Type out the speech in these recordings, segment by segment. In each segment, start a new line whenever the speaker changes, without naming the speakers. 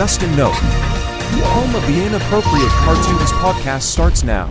Dustin Nope. Home of the Inappropriate Cartoons podcast starts now.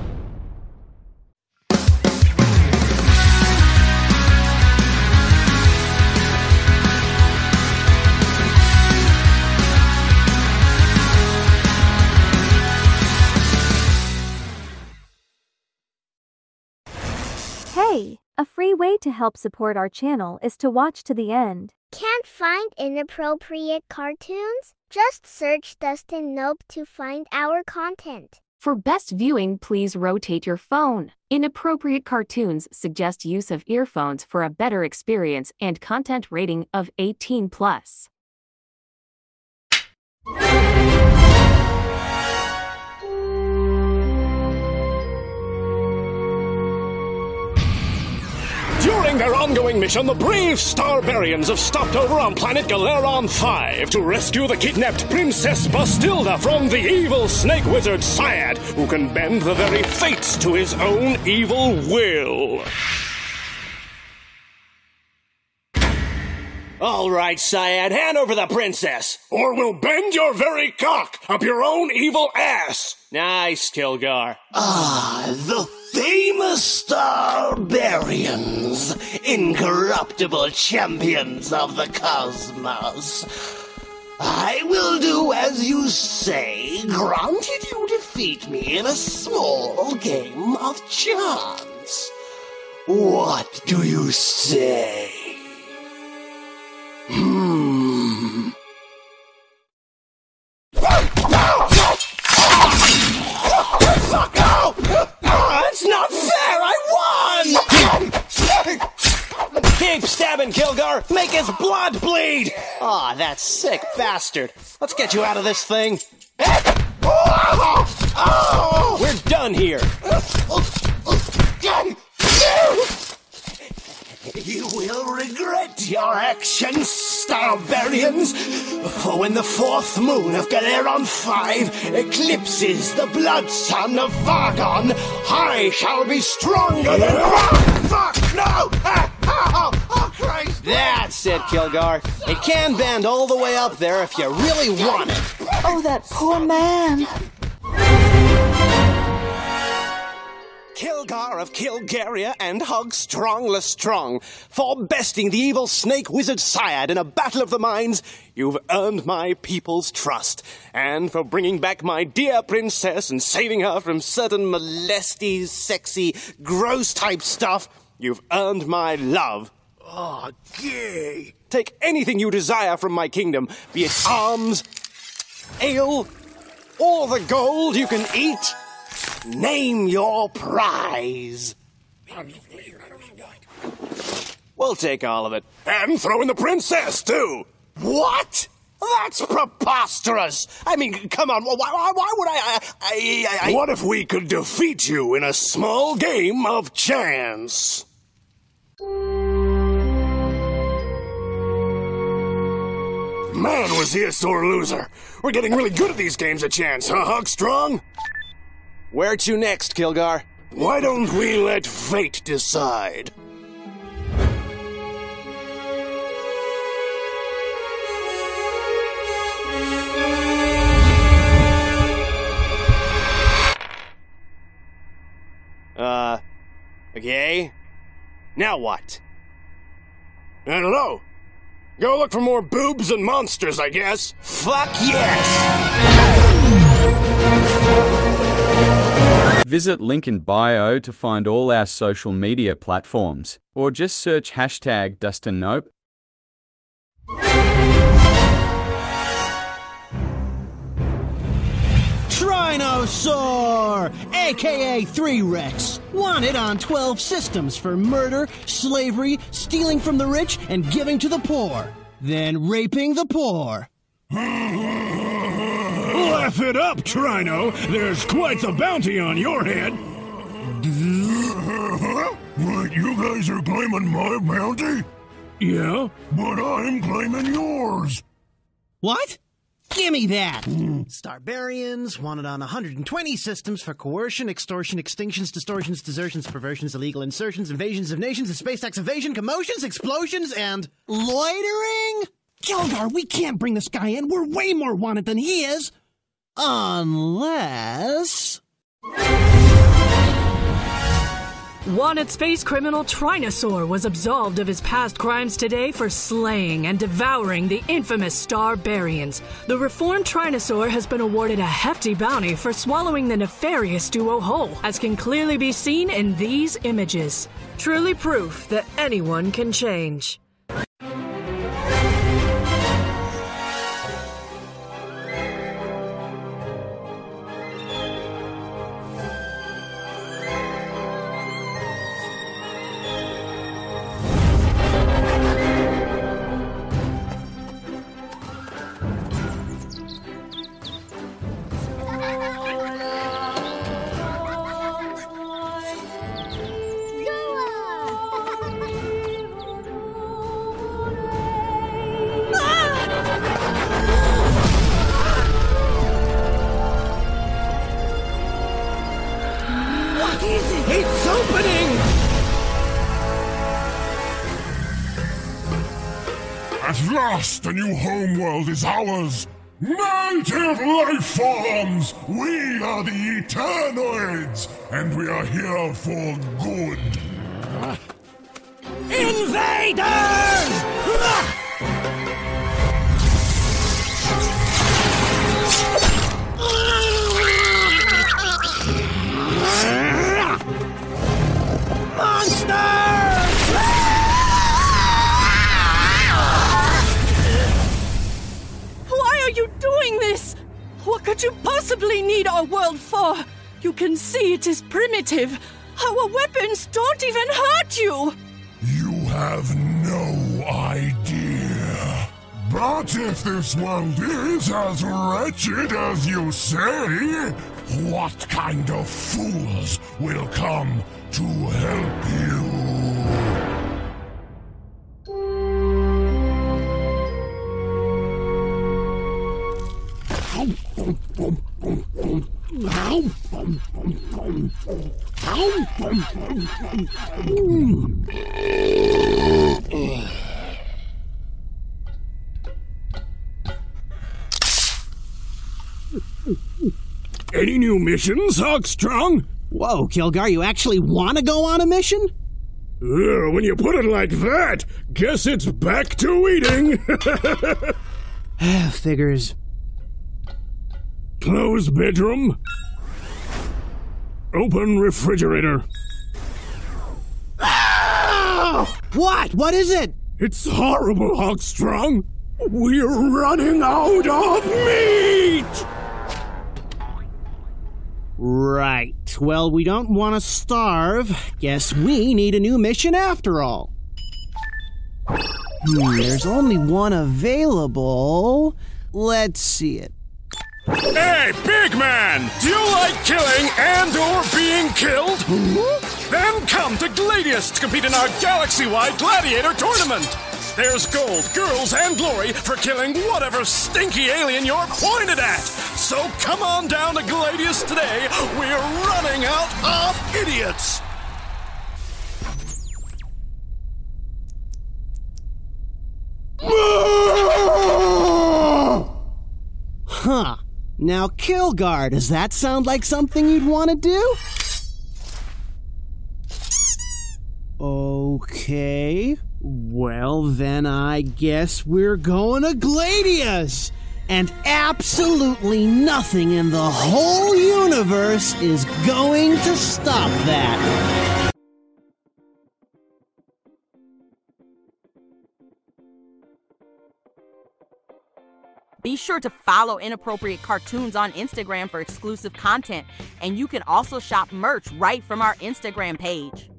Hey, a free way to help support our channel is to watch to the end.
Can't find inappropriate cartoons? Just search Dustin Nope to find our content.
For best viewing, please rotate your phone. Inappropriate cartoons suggest use of earphones for a better experience and content rating of 18 plus.
During their ongoing mission, the brave Starbarians have stopped over on planet Galeron 5 to rescue the kidnapped Princess Bastilda from the evil snake wizard Syad, who can bend the very fates to his own evil will.
All right, Syad, hand over the princess.
Or we'll bend your very cock up your own evil ass.
Nice, Killgar.
Ah, the famous Starbarians, incorruptible champions of the cosmos. I will do as you say, granted you defeat me in a small game of chance. What do you say? Hmm.
Bleed. Aw, that sick bastard. Let's get you out of this thing. We're done here.
You will regret your actions, Starbarians, for oh, when the fourth moon of Galeron 5 eclipses the blood sun of Vargon, I shall be stronger than... Fuck! No! Ah, ah, ah. Oh, Christ!
That's it, Killgar. It can bend all the way up there if you really want it.
Oh, that poor man.
Killgar of Kilgaria and Hug Strong Lestrong. For besting the evil snake wizard Syad in a battle of the minds, you've earned my people's trust. And for bringing back my dear princess and saving her from certain molesty, sexy, gross type stuff, you've earned my love.
Ah, oh, gay!
Take anything you desire from my kingdom, be it arms, ale, or the gold you can eat. Name your prize. We'll take all of it.
And throw in the princess, too.
What? That's preposterous. I mean, come on. Why, why, why would I, I, I, I?
What if we could defeat you in a small game of chance? Man, was he a sore loser. We're getting really good at these games of chance, huh, Hogstrong?
Where to next, Killgar?
Why don't we let fate decide?
Uh, okay. Now what?
I don't know. Go look for more boobs and monsters, I guess.
Fuck yes!
Visit link in bio to find all our social media platforms, or just search hashtag Dustin Nope.
Trinosaur, aka 3 Rex, wanted on 12 systems for murder, slavery, stealing from the rich, and giving to the poor, then raping the poor.
Laugh it up, Trino. There's quite the bounty on your head.
What, you guys are claiming my bounty?
Yeah?
But I'm claiming yours.
What? Gimme that! Mm. Starbarians wanted on 120 systems for coercion, extortion, extinctions, distortions, desertions, perversions, illegal insertions, invasions of nations, and space tax evasion, commotions, explosions, and loitering? Kilgar, we can't bring this guy in. We're way more wanted than he is. Unless.
Wanted space criminal Trinosaur was absolved of his past crimes today for slaying and devouring the infamous Starbarians. The reformed Trinosaur has been awarded a hefty bounty for swallowing the nefarious duo whole, as can clearly be seen in these images. Truly proof that anyone can change.
Last, a new homeworld is ours! Native life forms! We are the Eternoids, and we are here for good.
Invaders!
Possibly need our world for? You can see it is primitive. Our weapons don't even hurt you.
You have no idea. But if this world is as wretched as you say, what kind of fools will come to help you?
Any new missions, Hogstrong?
Whoa, Killgar, you actually want to go on a mission?
Uh, when you put it like that, guess it's back to eating.
Figures.
Close bedroom. Open refrigerator.
What? What is it?
It's horrible, Hogstrong. We're running out of meat!
Right. Well, we don't want to starve. Guess we need a new mission after all. Hmm, there's only one available. Let's see it.
Hey, big man! Do you like killing and or being killed? Then come to Gladius to compete in our galaxy-wide gladiator tournament. There's gold, girls, and glory for killing whatever stinky alien you're pointed at. So come on down to Gladius today. We're running out of idiots.
Huh. Now, Killgar, does that sound like something you'd want to do? Okay. Well, then I guess we're going to Gladius. And absolutely nothing in the whole universe is going to stop that.
Be sure to follow Inappropriate Cartoons on Instagram for exclusive content, and you can also shop merch right from our Instagram page.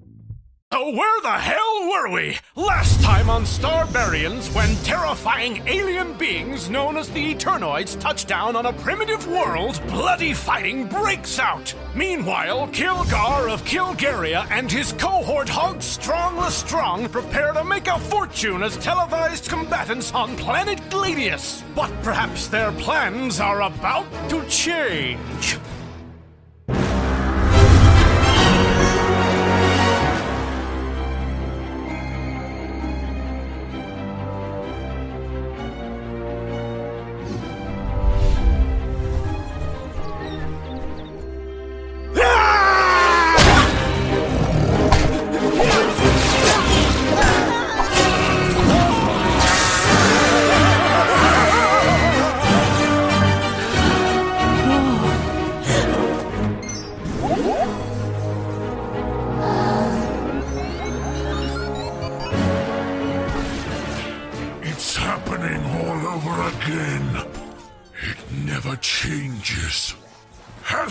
Oh, where the hell were we? Last time on Starbarians, when terrifying alien beings known as the Eternoids touch down on a primitive world, bloody fighting breaks out. Meanwhile, Killgar of Kilgaria and his cohort Hog Strong Strong prepare to make a fortune as televised combatants on planet Gladius. But perhaps their plans are about to change.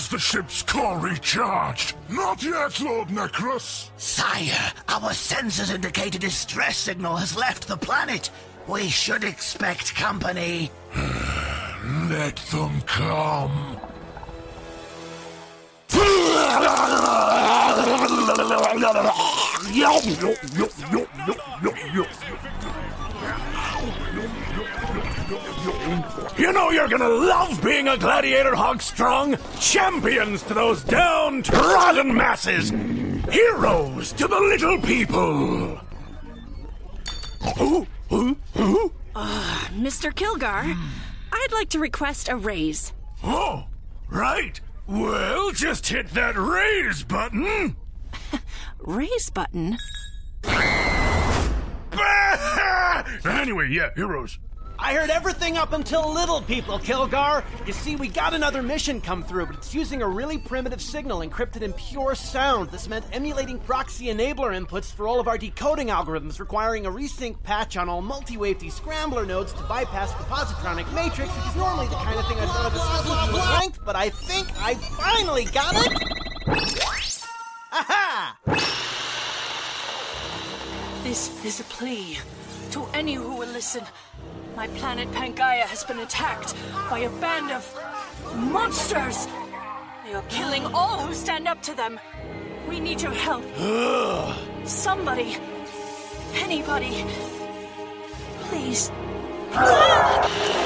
The ship's core recharged? Not yet, Lord Necros.
Sire, our sensors indicate a distress signal has left the planet. We should expect company.
Let them come.
You know you're gonna love being a gladiator, Hogstrong. Champions to those downtrodden masses. Heroes to the little people. Who? Who? Who?
Uh, Mr. Killgar, I'd like to request a raise.
Oh, right. Well, just hit that raise button.
Raise button?
Anyway, yeah, heroes.
I heard everything up until little people, Killgar. You see, we got another mission come through, but it's using a really primitive signal encrypted in pure sound. This meant emulating proxy enabler inputs for all of our decoding algorithms, requiring a resync patch on all multi-wave descrambler nodes to bypass the positronic matrix, which is normally the kind of thing I'd want to discuss with length, but I think I finally got it. Aha!
This is a plea to any who will listen. My planet Pangaea has been attacked by a band of monsters. They are killing all who stand up to them. We need your help. Somebody, anybody, please.
Ah!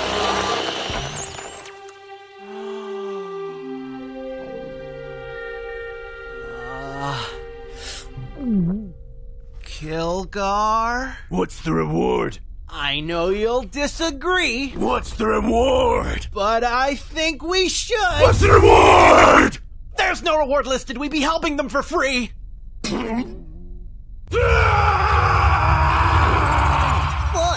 What's the reward?
I know you'll disagree.
What's the reward?
But I think we should.
What's the reward?
There's no reward listed. We'd be helping them for free.
Boy,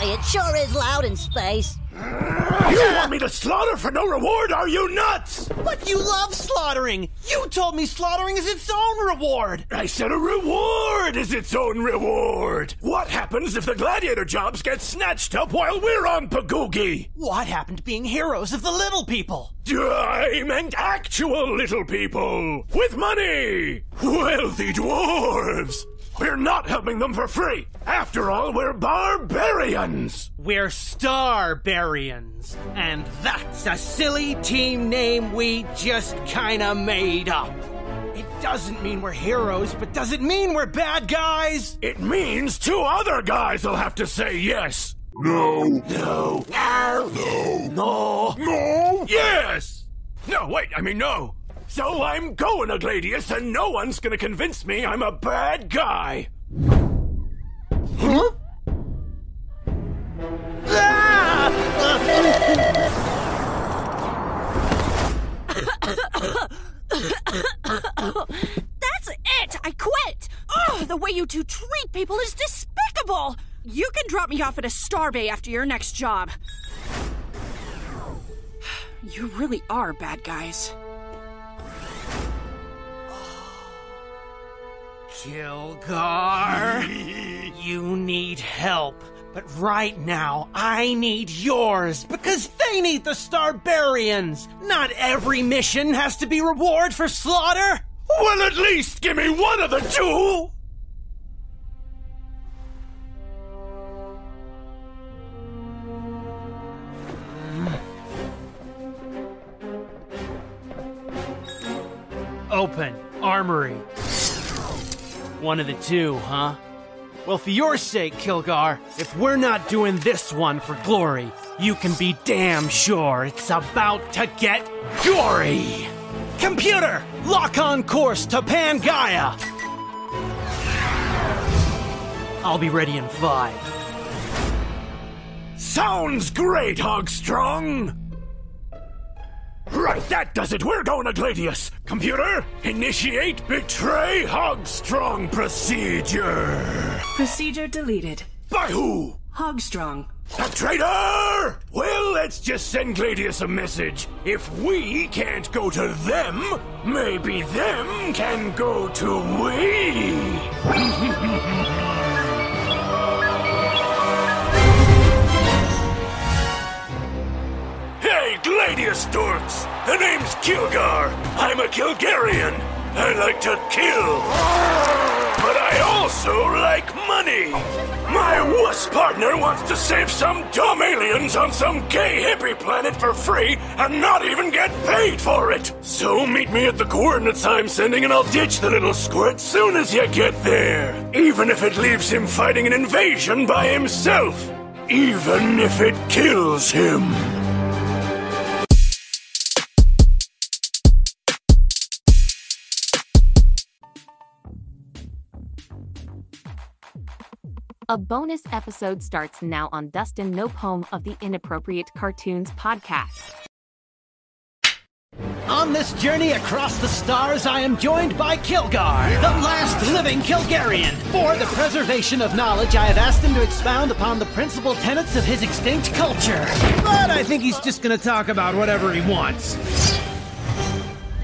it sure is loud in space.
You want me to slaughter for no reward? Are you nuts?
But you love slaughtering. You told me slaughtering is its own reward.
I said a reward is its own reward. What happens if the gladiator jobs get snatched up while we're on Pagoogie?
What happened to being heroes of the little people?
I meant actual little people with money. Wealthy dwarves. We're not helping them for free. After all, we're barbarians.
We're Starbarians. And that's a silly team name we just kinda made up. It doesn't mean we're heroes, but does it mean we're bad guys?
It means two other guys will have to say yes.
No.
No.
No.
No.
No. No.
Yes. No, wait, I mean no. So I'm going to Gladius, and no one's gonna convince me I'm a bad guy.
Huh?
That's it! I quit! Oh, the way you two treat people is despicable! You can drop me off at a starbay after your next job. You really are bad guys.
Killgar, you need help. But right now, I need yours because they need the Starbarians. Not every mission has to be reward for slaughter.
Well, at least give me one of the two.
Open. Armory. One of the two, huh? Well, for your sake, Killgar, if we're not doing this one for glory, you can be damn sure it's about to get gory! Computer, lock on course to Pangaea! I'll be ready in five.
Sounds great, Hogstrong! Right, that does it. We're going to Gladius. Computer, initiate betray Hogstrong procedure.
Procedure deleted.
By who?
Hogstrong.
A traitor! Well, let's just send Gladius a message. If we can't go to them, maybe them can go to we. Killgar. I'm a Kilgarian. I like to kill. But I also like money. My wuss partner wants to save some dumb aliens on some gay hippie planet for free and not even get paid for it. So meet me at the coordinates I'm sending and I'll ditch the little squirt soon as you get there. Even if it leaves him fighting an invasion by himself. Even if it kills him.
A bonus episode starts now on Dustin Nope Home of the Inappropriate Cartoons podcast.
On this journey across the stars, I am joined by Killgar, the last living Kilgarian. For the preservation of knowledge, I have asked him to expound upon the principal tenets of his extinct culture. But I think he's just gonna talk about whatever he wants.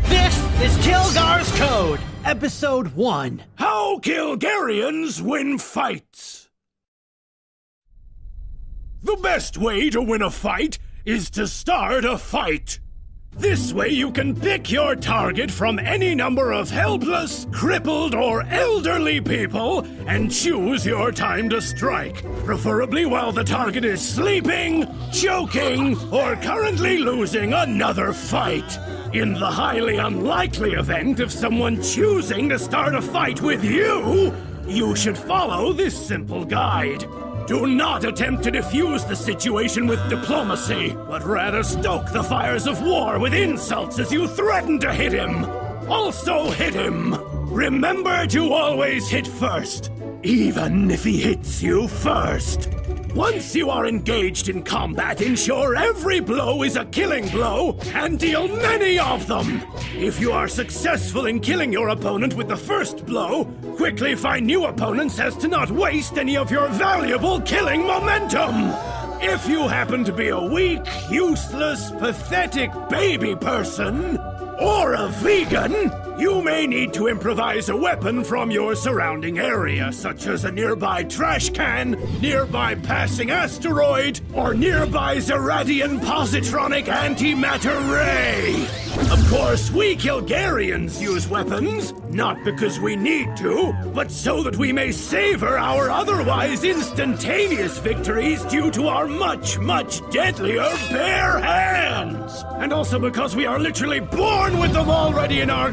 This is Killgar's Code, Episode 1.
How Kilgarians win fights. The best way to win a fight is to start a fight. This way you can pick your target from any number of helpless, crippled, or elderly people and choose your time to strike. Preferably while the target is sleeping, choking, or currently losing another fight. In the highly unlikely event of someone choosing to start a fight with you, you should follow this simple guide. Do not attempt to defuse the situation with diplomacy, but rather stoke the fires of war with insults as you threaten to hit him. Also hit him. Remember to always hit first, even if he hits you first. Once you are engaged in combat, ensure every blow is a killing blow and deal many of them. If you are successful in killing your opponent with the first blow, quickly find new opponents as to not waste any of your valuable killing momentum. If you happen to be a weak, useless, pathetic baby person, or a vegan, you may need to improvise a weapon from your surrounding area, such as a nearby trash can, nearby passing asteroid, or nearby Zeradian positronic antimatter ray. Of course, we Kilgarians use weapons, not because we need to, but so that we may savor our otherwise instantaneous victories due to our much, much deadlier bare hands. And also because we are literally born with them already in our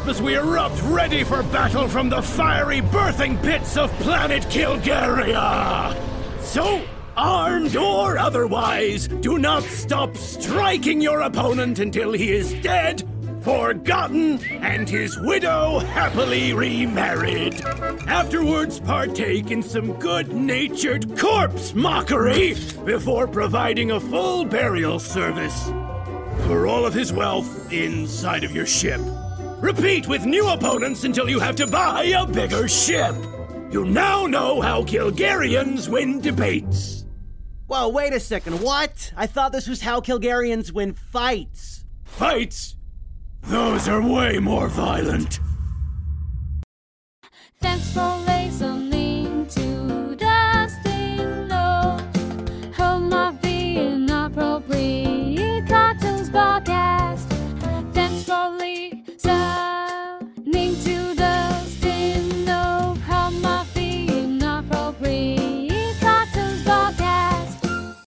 as we erupt ready for battle from the fiery birthing pits of planet Kilgaria. So, armed or otherwise, do not stop striking your opponent until he is dead, forgotten, and his widow happily remarried. Afterwards, partake in some good natured corpse mockery before providing a full burial service for all of his wealth inside of your ship. Repeat with new opponents until you have to buy a bigger ship. You now know how Kilgarians win debates.
Whoa, wait a second. What? I thought this was how Kilgarians win fights.
Fights? Those are way more violent.
Thanks for listening.